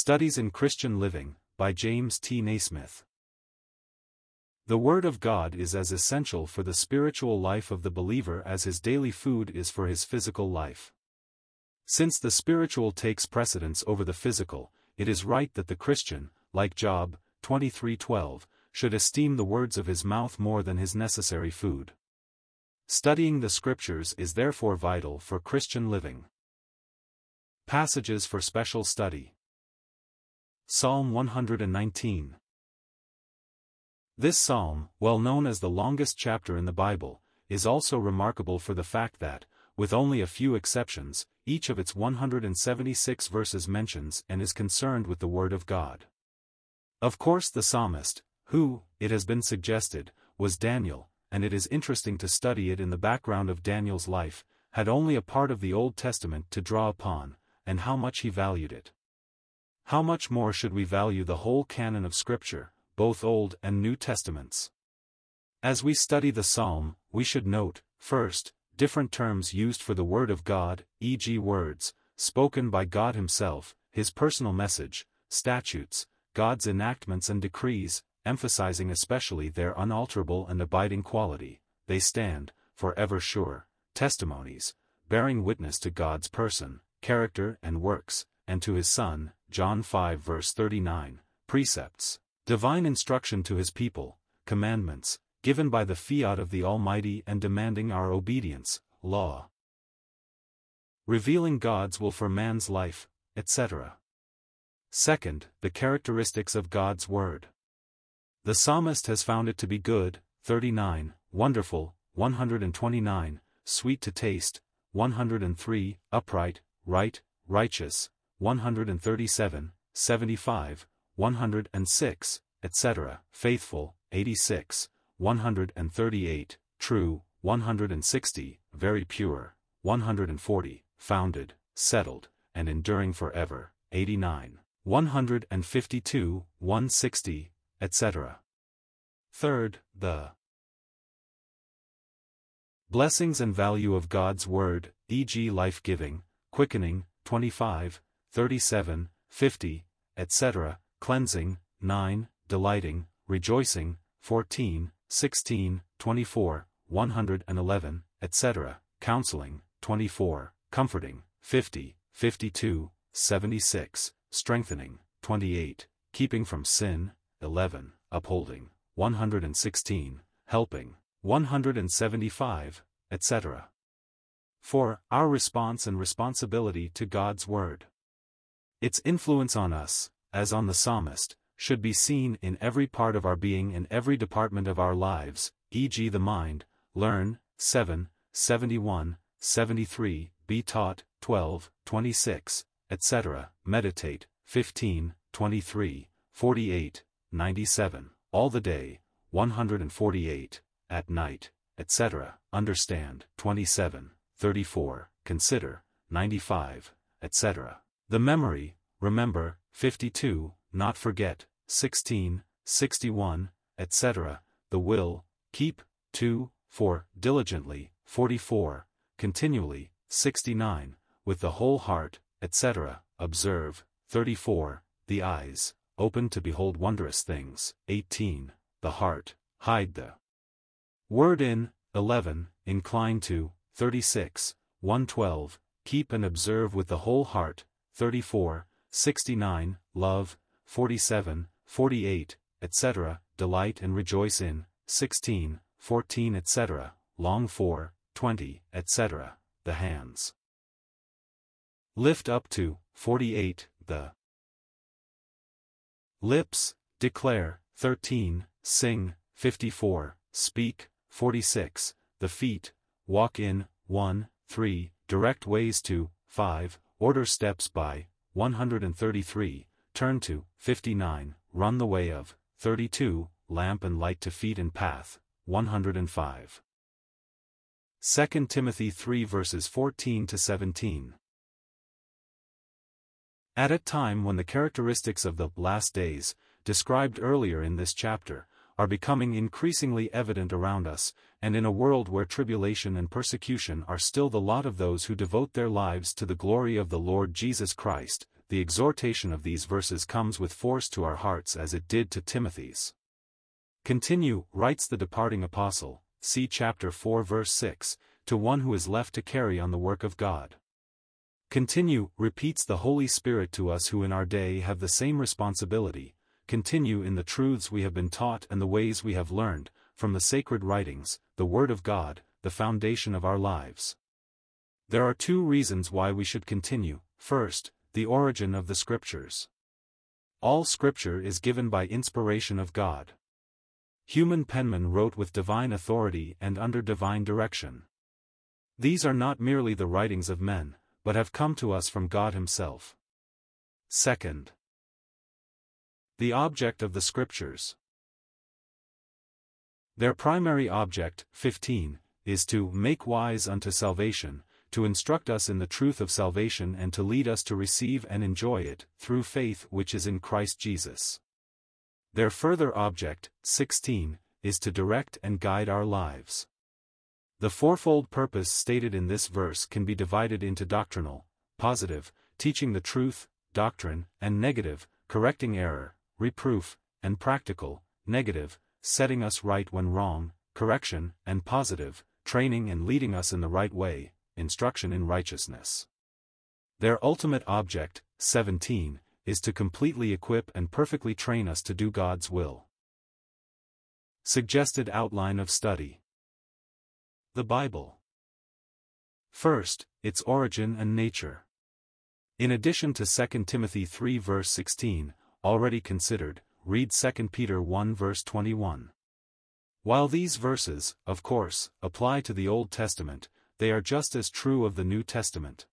Studies in Christian Living, by James T. Naismith. The Word of God is as essential for the spiritual life of the believer as his daily food is for his physical life. Since the spiritual takes precedence over the physical, it is right that the Christian, like Job 23:12, should esteem the words of his mouth more than his necessary food. Studying the Scriptures is therefore vital for Christian living. Passages for special study Psalm 119 This psalm, well known as the longest chapter in the Bible, is also remarkable for the fact that, with only a few exceptions, each of its 176 verses mentions and is concerned with the Word of God. Of course the psalmist, who, it has been suggested, was Daniel, and it is interesting to study it in the background of Daniel's life, had only a part of the Old Testament to draw upon, and how much he valued it. How much more should we value the whole canon of Scripture, both Old and New Testaments? As we study the psalm, we should note, first, different terms used for the Word of God, e.g. words, spoken by God Himself, His personal message, statutes, God's enactments and decrees, emphasizing especially their unalterable and abiding quality, they stand, forever sure, testimonies, bearing witness to God's person, character and works, and to His Son, John 5 verse 39, precepts, divine instruction to His people, commandments, given by the fiat of the Almighty and demanding our obedience, law. Revealing God's will for man's life, etc. Second, the characteristics of God's Word. The psalmist has found it to be good, 39, wonderful, 129, sweet to taste, 103, upright, right, righteous, 137, 75, 106, etc., faithful, 86, 138, true, 160, very pure, 140, founded, settled, and enduring forever, 89, 152, 160, etc. Third, the blessings and value of God's Word, e.g. life-giving, quickening, 25, 37, 50, etc., cleansing, 9, delighting, rejoicing, 14, 16, 24, 111, etc., counseling, 24, comforting, 50, 52, 76, strengthening, 28, keeping from sin, 11, upholding, 116, helping, 175, etc. 4. Our response and responsibility to God's Word. Its influence on us, as on the psalmist, should be seen in every part of our being in every department of our lives, e.g. the mind, learn, 7, 71, 73, be taught, 12, 26, etc., meditate, 15, 23, 48, 97, all the day, 148, at night, etc., understand, 27, 34, consider, 95, etc. The memory, remember, 52, not forget, 16, 61, etc., the will, keep, 2, 4, diligently, 44, continually, 69, with the whole heart, etc., observe, 34, the eyes, open to behold wondrous things, 18, the heart, hide the word in, 11, incline to, 36, 112, keep and observe with the whole heart, 34, 69, love, 47, 48, etc., delight and rejoice in, 16, 14 etc., long for, 20, etc., the hands. Lift up to, 48, the lips, declare, 13, sing, 54, speak, 46, the feet, walk in, 1, 3, direct ways to, 5, order steps by, 133, turn to, 59, run the way of, 32, lamp and light to feet and path, 105. 2 Timothy 3 verses 14 to 17. At a time when the characteristics of the last days, described earlier in this chapter, are becoming increasingly evident around us, and in a world where tribulation and persecution are still the lot of those who devote their lives to the glory of the Lord Jesus Christ, the exhortation of these verses comes with force to our hearts as it did to Timothy's. Continue, writes the departing apostle, see chapter 4 verse 6, to one who is left to carry on the work of God. Continue, repeats the Holy Spirit to us who in our day have the same responsibility, continue in the truths we have been taught and the ways we have learned, from the sacred writings, the Word of God, the foundation of our lives. There are two reasons why we should continue. First, the origin of the Scriptures. All Scripture is given by inspiration of God. Human penmen wrote with divine authority and under divine direction. These are not merely the writings of men, but have come to us from God Himself. Second, the object of the Scriptures. Their primary object, 15, is to make wise unto salvation, to instruct us in the truth of salvation and to lead us to receive and enjoy it, through faith which is in Christ Jesus. Their further object, 16, is to direct and guide our lives. The fourfold purpose stated in this verse can be divided into doctrinal, positive, teaching the truth, doctrine, and negative, correcting error, reproof, and practical, negative, setting us right when wrong, correction, and positive, training and leading us in the right way, instruction in righteousness. Their ultimate object, 17, is to completely equip and perfectly train us to do God's will. Suggested outline of study The Bible. First, its origin and nature. In addition to 2 Timothy 3 verse 16, already considered, read 2 Peter 1 verse 21. While these verses, of course, apply to the Old Testament, they are just as true of the New Testament.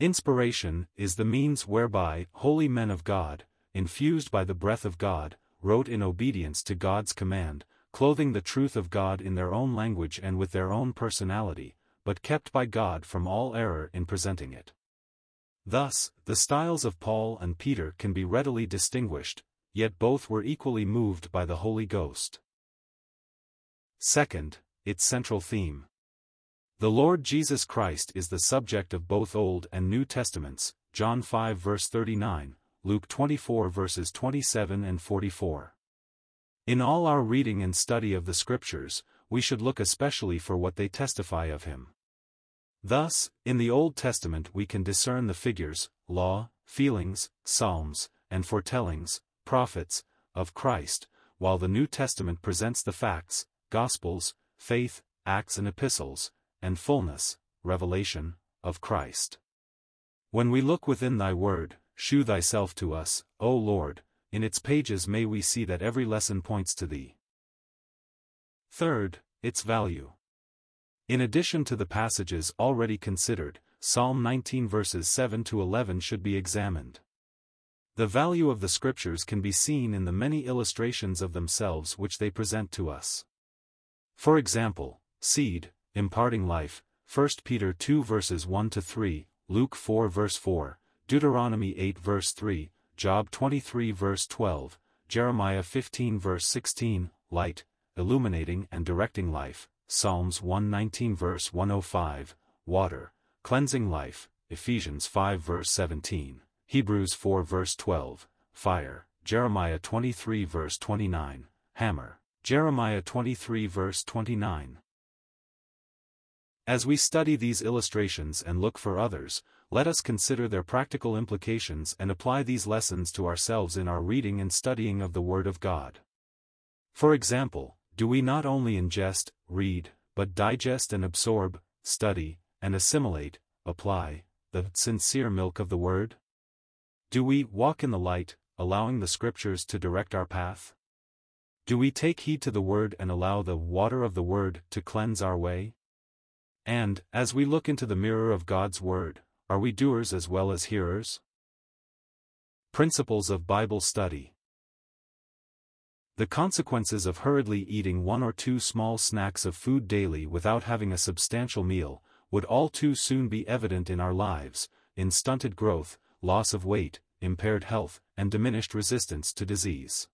Inspiration is the means whereby holy men of God, infused by the breath of God, wrote in obedience to God's command, clothing the truth of God in their own language and with their own personality, but kept by God from all error in presenting it. Thus, the styles of Paul and Peter can be readily distinguished, yet both were equally moved by the Holy Ghost. Second, its central theme. The Lord Jesus Christ is the subject of both Old and New Testaments, John 5 verse 39, Luke 24 verses 27 and 44. In all our reading and study of the Scriptures, we should look especially for what they testify of him. Thus, in the Old Testament we can discern the figures, law, feelings, psalms, and foretellings, prophets, of Christ, while the New Testament presents the facts, Gospels, faith, Acts and Epistles, and fullness, revelation, of Christ. When we look within thy word, shew thyself to us, O Lord, in its pages may we see that every lesson points to thee. Third, its value. In addition to the passages already considered, Psalm 19 verses 7 to 11 should be examined. The value of the scriptures can be seen in the many illustrations of themselves which they present to us. For example, seed, imparting life, 1 Peter 2 verses 1 to 3, Luke 4 verse 4, Deuteronomy 8 verse 3, Job 23 verse 12, Jeremiah 15 verse 16, light, illuminating and directing life, Psalms 119 verse 105, water, cleansing life, Ephesians 5 verse 17, Hebrews 4 verse 12, fire, Jeremiah 23 verse 29, hammer, Jeremiah 23 verse 29. As we study these illustrations and look for others, let us consider their practical implications and apply these lessons to ourselves in our reading and studying of the Word of God. For example, do we not only ingest, read, but digest and absorb, study, and assimilate, apply, the sincere milk of the Word? Do we walk in the light, allowing the Scriptures to direct our path? Do we take heed to the Word and allow the water of the Word to cleanse our way? And, as we look into the mirror of God's Word, are we doers as well as hearers? Principles of Bible Study The consequences of hurriedly eating one or two small snacks of food daily without having a substantial meal, would all too soon be evident in our lives, in stunted growth, loss of weight, impaired health, and diminished resistance to disease.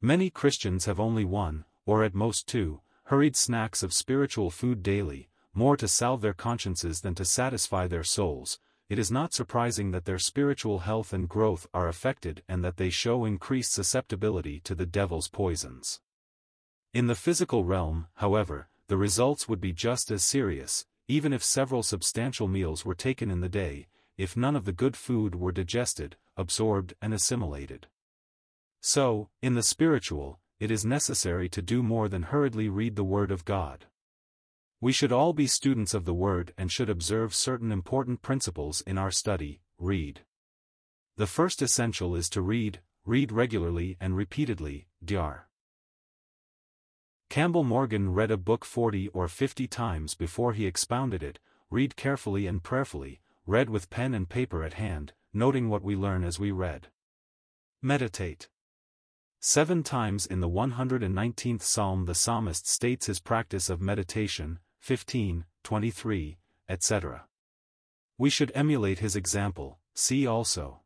Many Christians have only one, or at most two, hurried snacks of spiritual food daily, more to salve their consciences than to satisfy their souls, it is not surprising that their spiritual health and growth are affected and that they show increased susceptibility to the devil's poisons. In the physical realm, however, the results would be just as serious, even if several substantial meals were taken in the day, if none of the good food were digested, absorbed and assimilated. So, in the spiritual, it is necessary to do more than hurriedly read the Word of God. We should all be students of the Word and should observe certain important principles in our study, read. The first essential is to read, read regularly and repeatedly, Dr. Campbell Morgan read a book 40 or 50 times before he expounded it, read carefully and prayerfully, read with pen and paper at hand, noting what we learn as we read. Meditate. Seven times in the 119th Psalm the psalmist states his practice of meditation, 15, 23, etc. We should emulate his example, see also.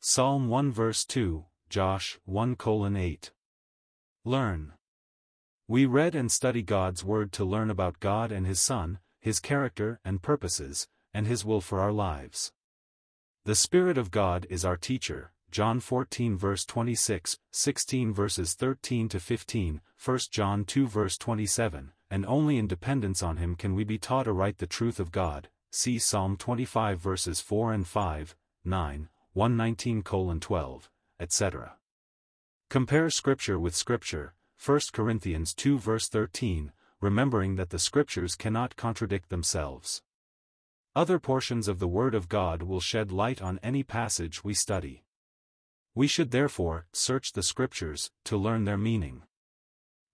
Psalm 1 verse 2, Josh 1 colon 8. Learn. We read and study God's Word to learn about God and His Son, His character and purposes, and His will for our lives. The Spirit of God is our teacher, John 14 verse 26, 16 verses 13 to 15, 1 John 2 verse 27, and only in dependence on him can we be taught aright the truth of God, see Psalm 25 verses 4 and 5, 9, 119 12, etc. Compare Scripture with Scripture, 1 Corinthians 2 verse 13, remembering that the Scriptures cannot contradict themselves. Other portions of the Word of God will shed light on any passage we study. We should therefore search the scriptures to learn their meaning.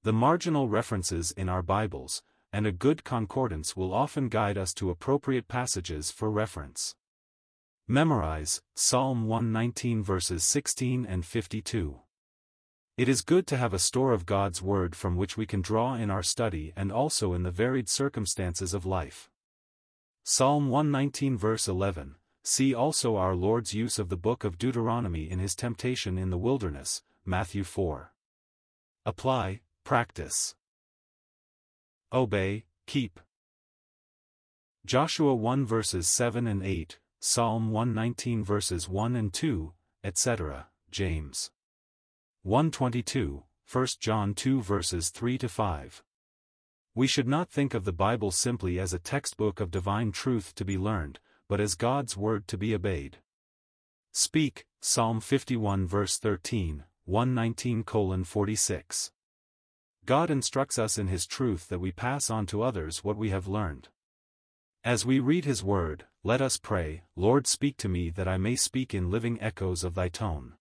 The marginal references in our Bibles, and a good concordance will often guide us to appropriate passages for reference. Memorize Psalm 119 verses 16 and 52. It is good to have a store of God's Word from which we can draw in our study and also in the varied circumstances of life. Psalm 119 verse 11 See also our Lord's use of the book of Deuteronomy in his temptation in the wilderness, Matthew 4. Apply, practice. Obey, keep. Joshua 1 verses 7 and 8, Psalm 119 verses 1 and 2, etc., James 122, 1 John 2 verses 3 to 5. We should not think of the Bible simply as a textbook of divine truth to be learned, but as God's word to be obeyed. Speak, Psalm 51 verse 13, 119 46. God instructs us in His truth that we pass on to others what we have learned. As we read His word, let us pray, Lord speak to me that I may speak in living echoes of Thy tone.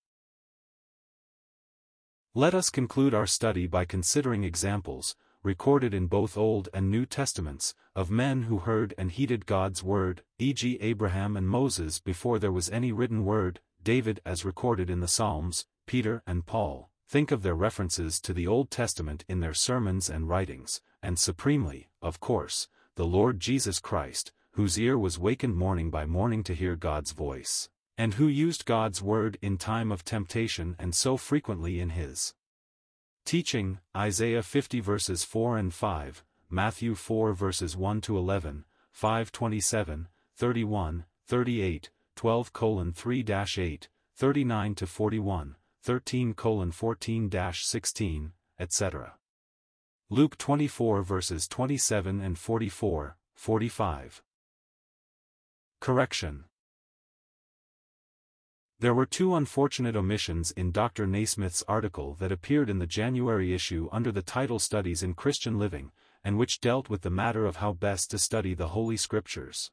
Let us conclude our study by considering examples, recorded in both Old and New Testaments, of men who heard and heeded God's word, e.g. Abraham and Moses before there was any written word, David as recorded in the Psalms, Peter and Paul. Think of their references to the Old Testament in their sermons and writings, and supremely, of course, the Lord Jesus Christ, whose ear was wakened morning by morning to hear God's voice, and who used God's word in time of temptation and so frequently in his. Teaching, Isaiah 50 verses 4 and 5, Matthew 4 verses 1 to 11, 527, 31, 38, 12 colon 3-8, 39 to 41, 13 colon 14-16, etc. Luke 24 verses 27 and 44, 45. Correction there were two unfortunate omissions in Dr. Naismith's article that appeared in the January issue under the title Studies in Christian Living, and which dealt with the matter of how best to study the Holy Scriptures.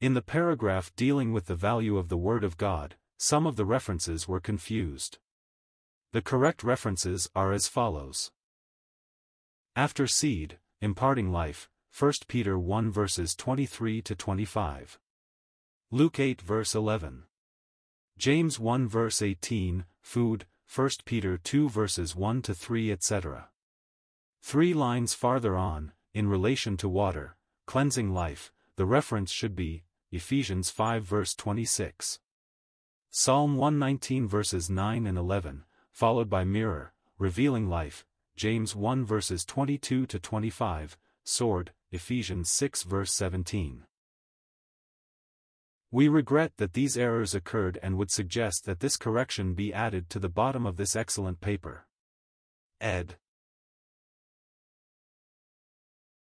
In the paragraph dealing with the value of the Word of God, some of the references were confused. The correct references are as follows. After seed, imparting life, 1 Peter 1 verses 23 to 25. Luke 8 verse 11. James 1 verse 18, food, 1 Peter 2 verses 1 to 3 etc. Three lines farther on, in relation to water, cleansing life, the reference should be, Ephesians 5 verse 26. Psalm 119 verses 9 and 11, followed by mirror, revealing life, James 1 verses 22 to 25, sword, Ephesians 6 verse 17. We regret that these errors occurred and would suggest that this correction be added to the bottom of this excellent paper. Ed.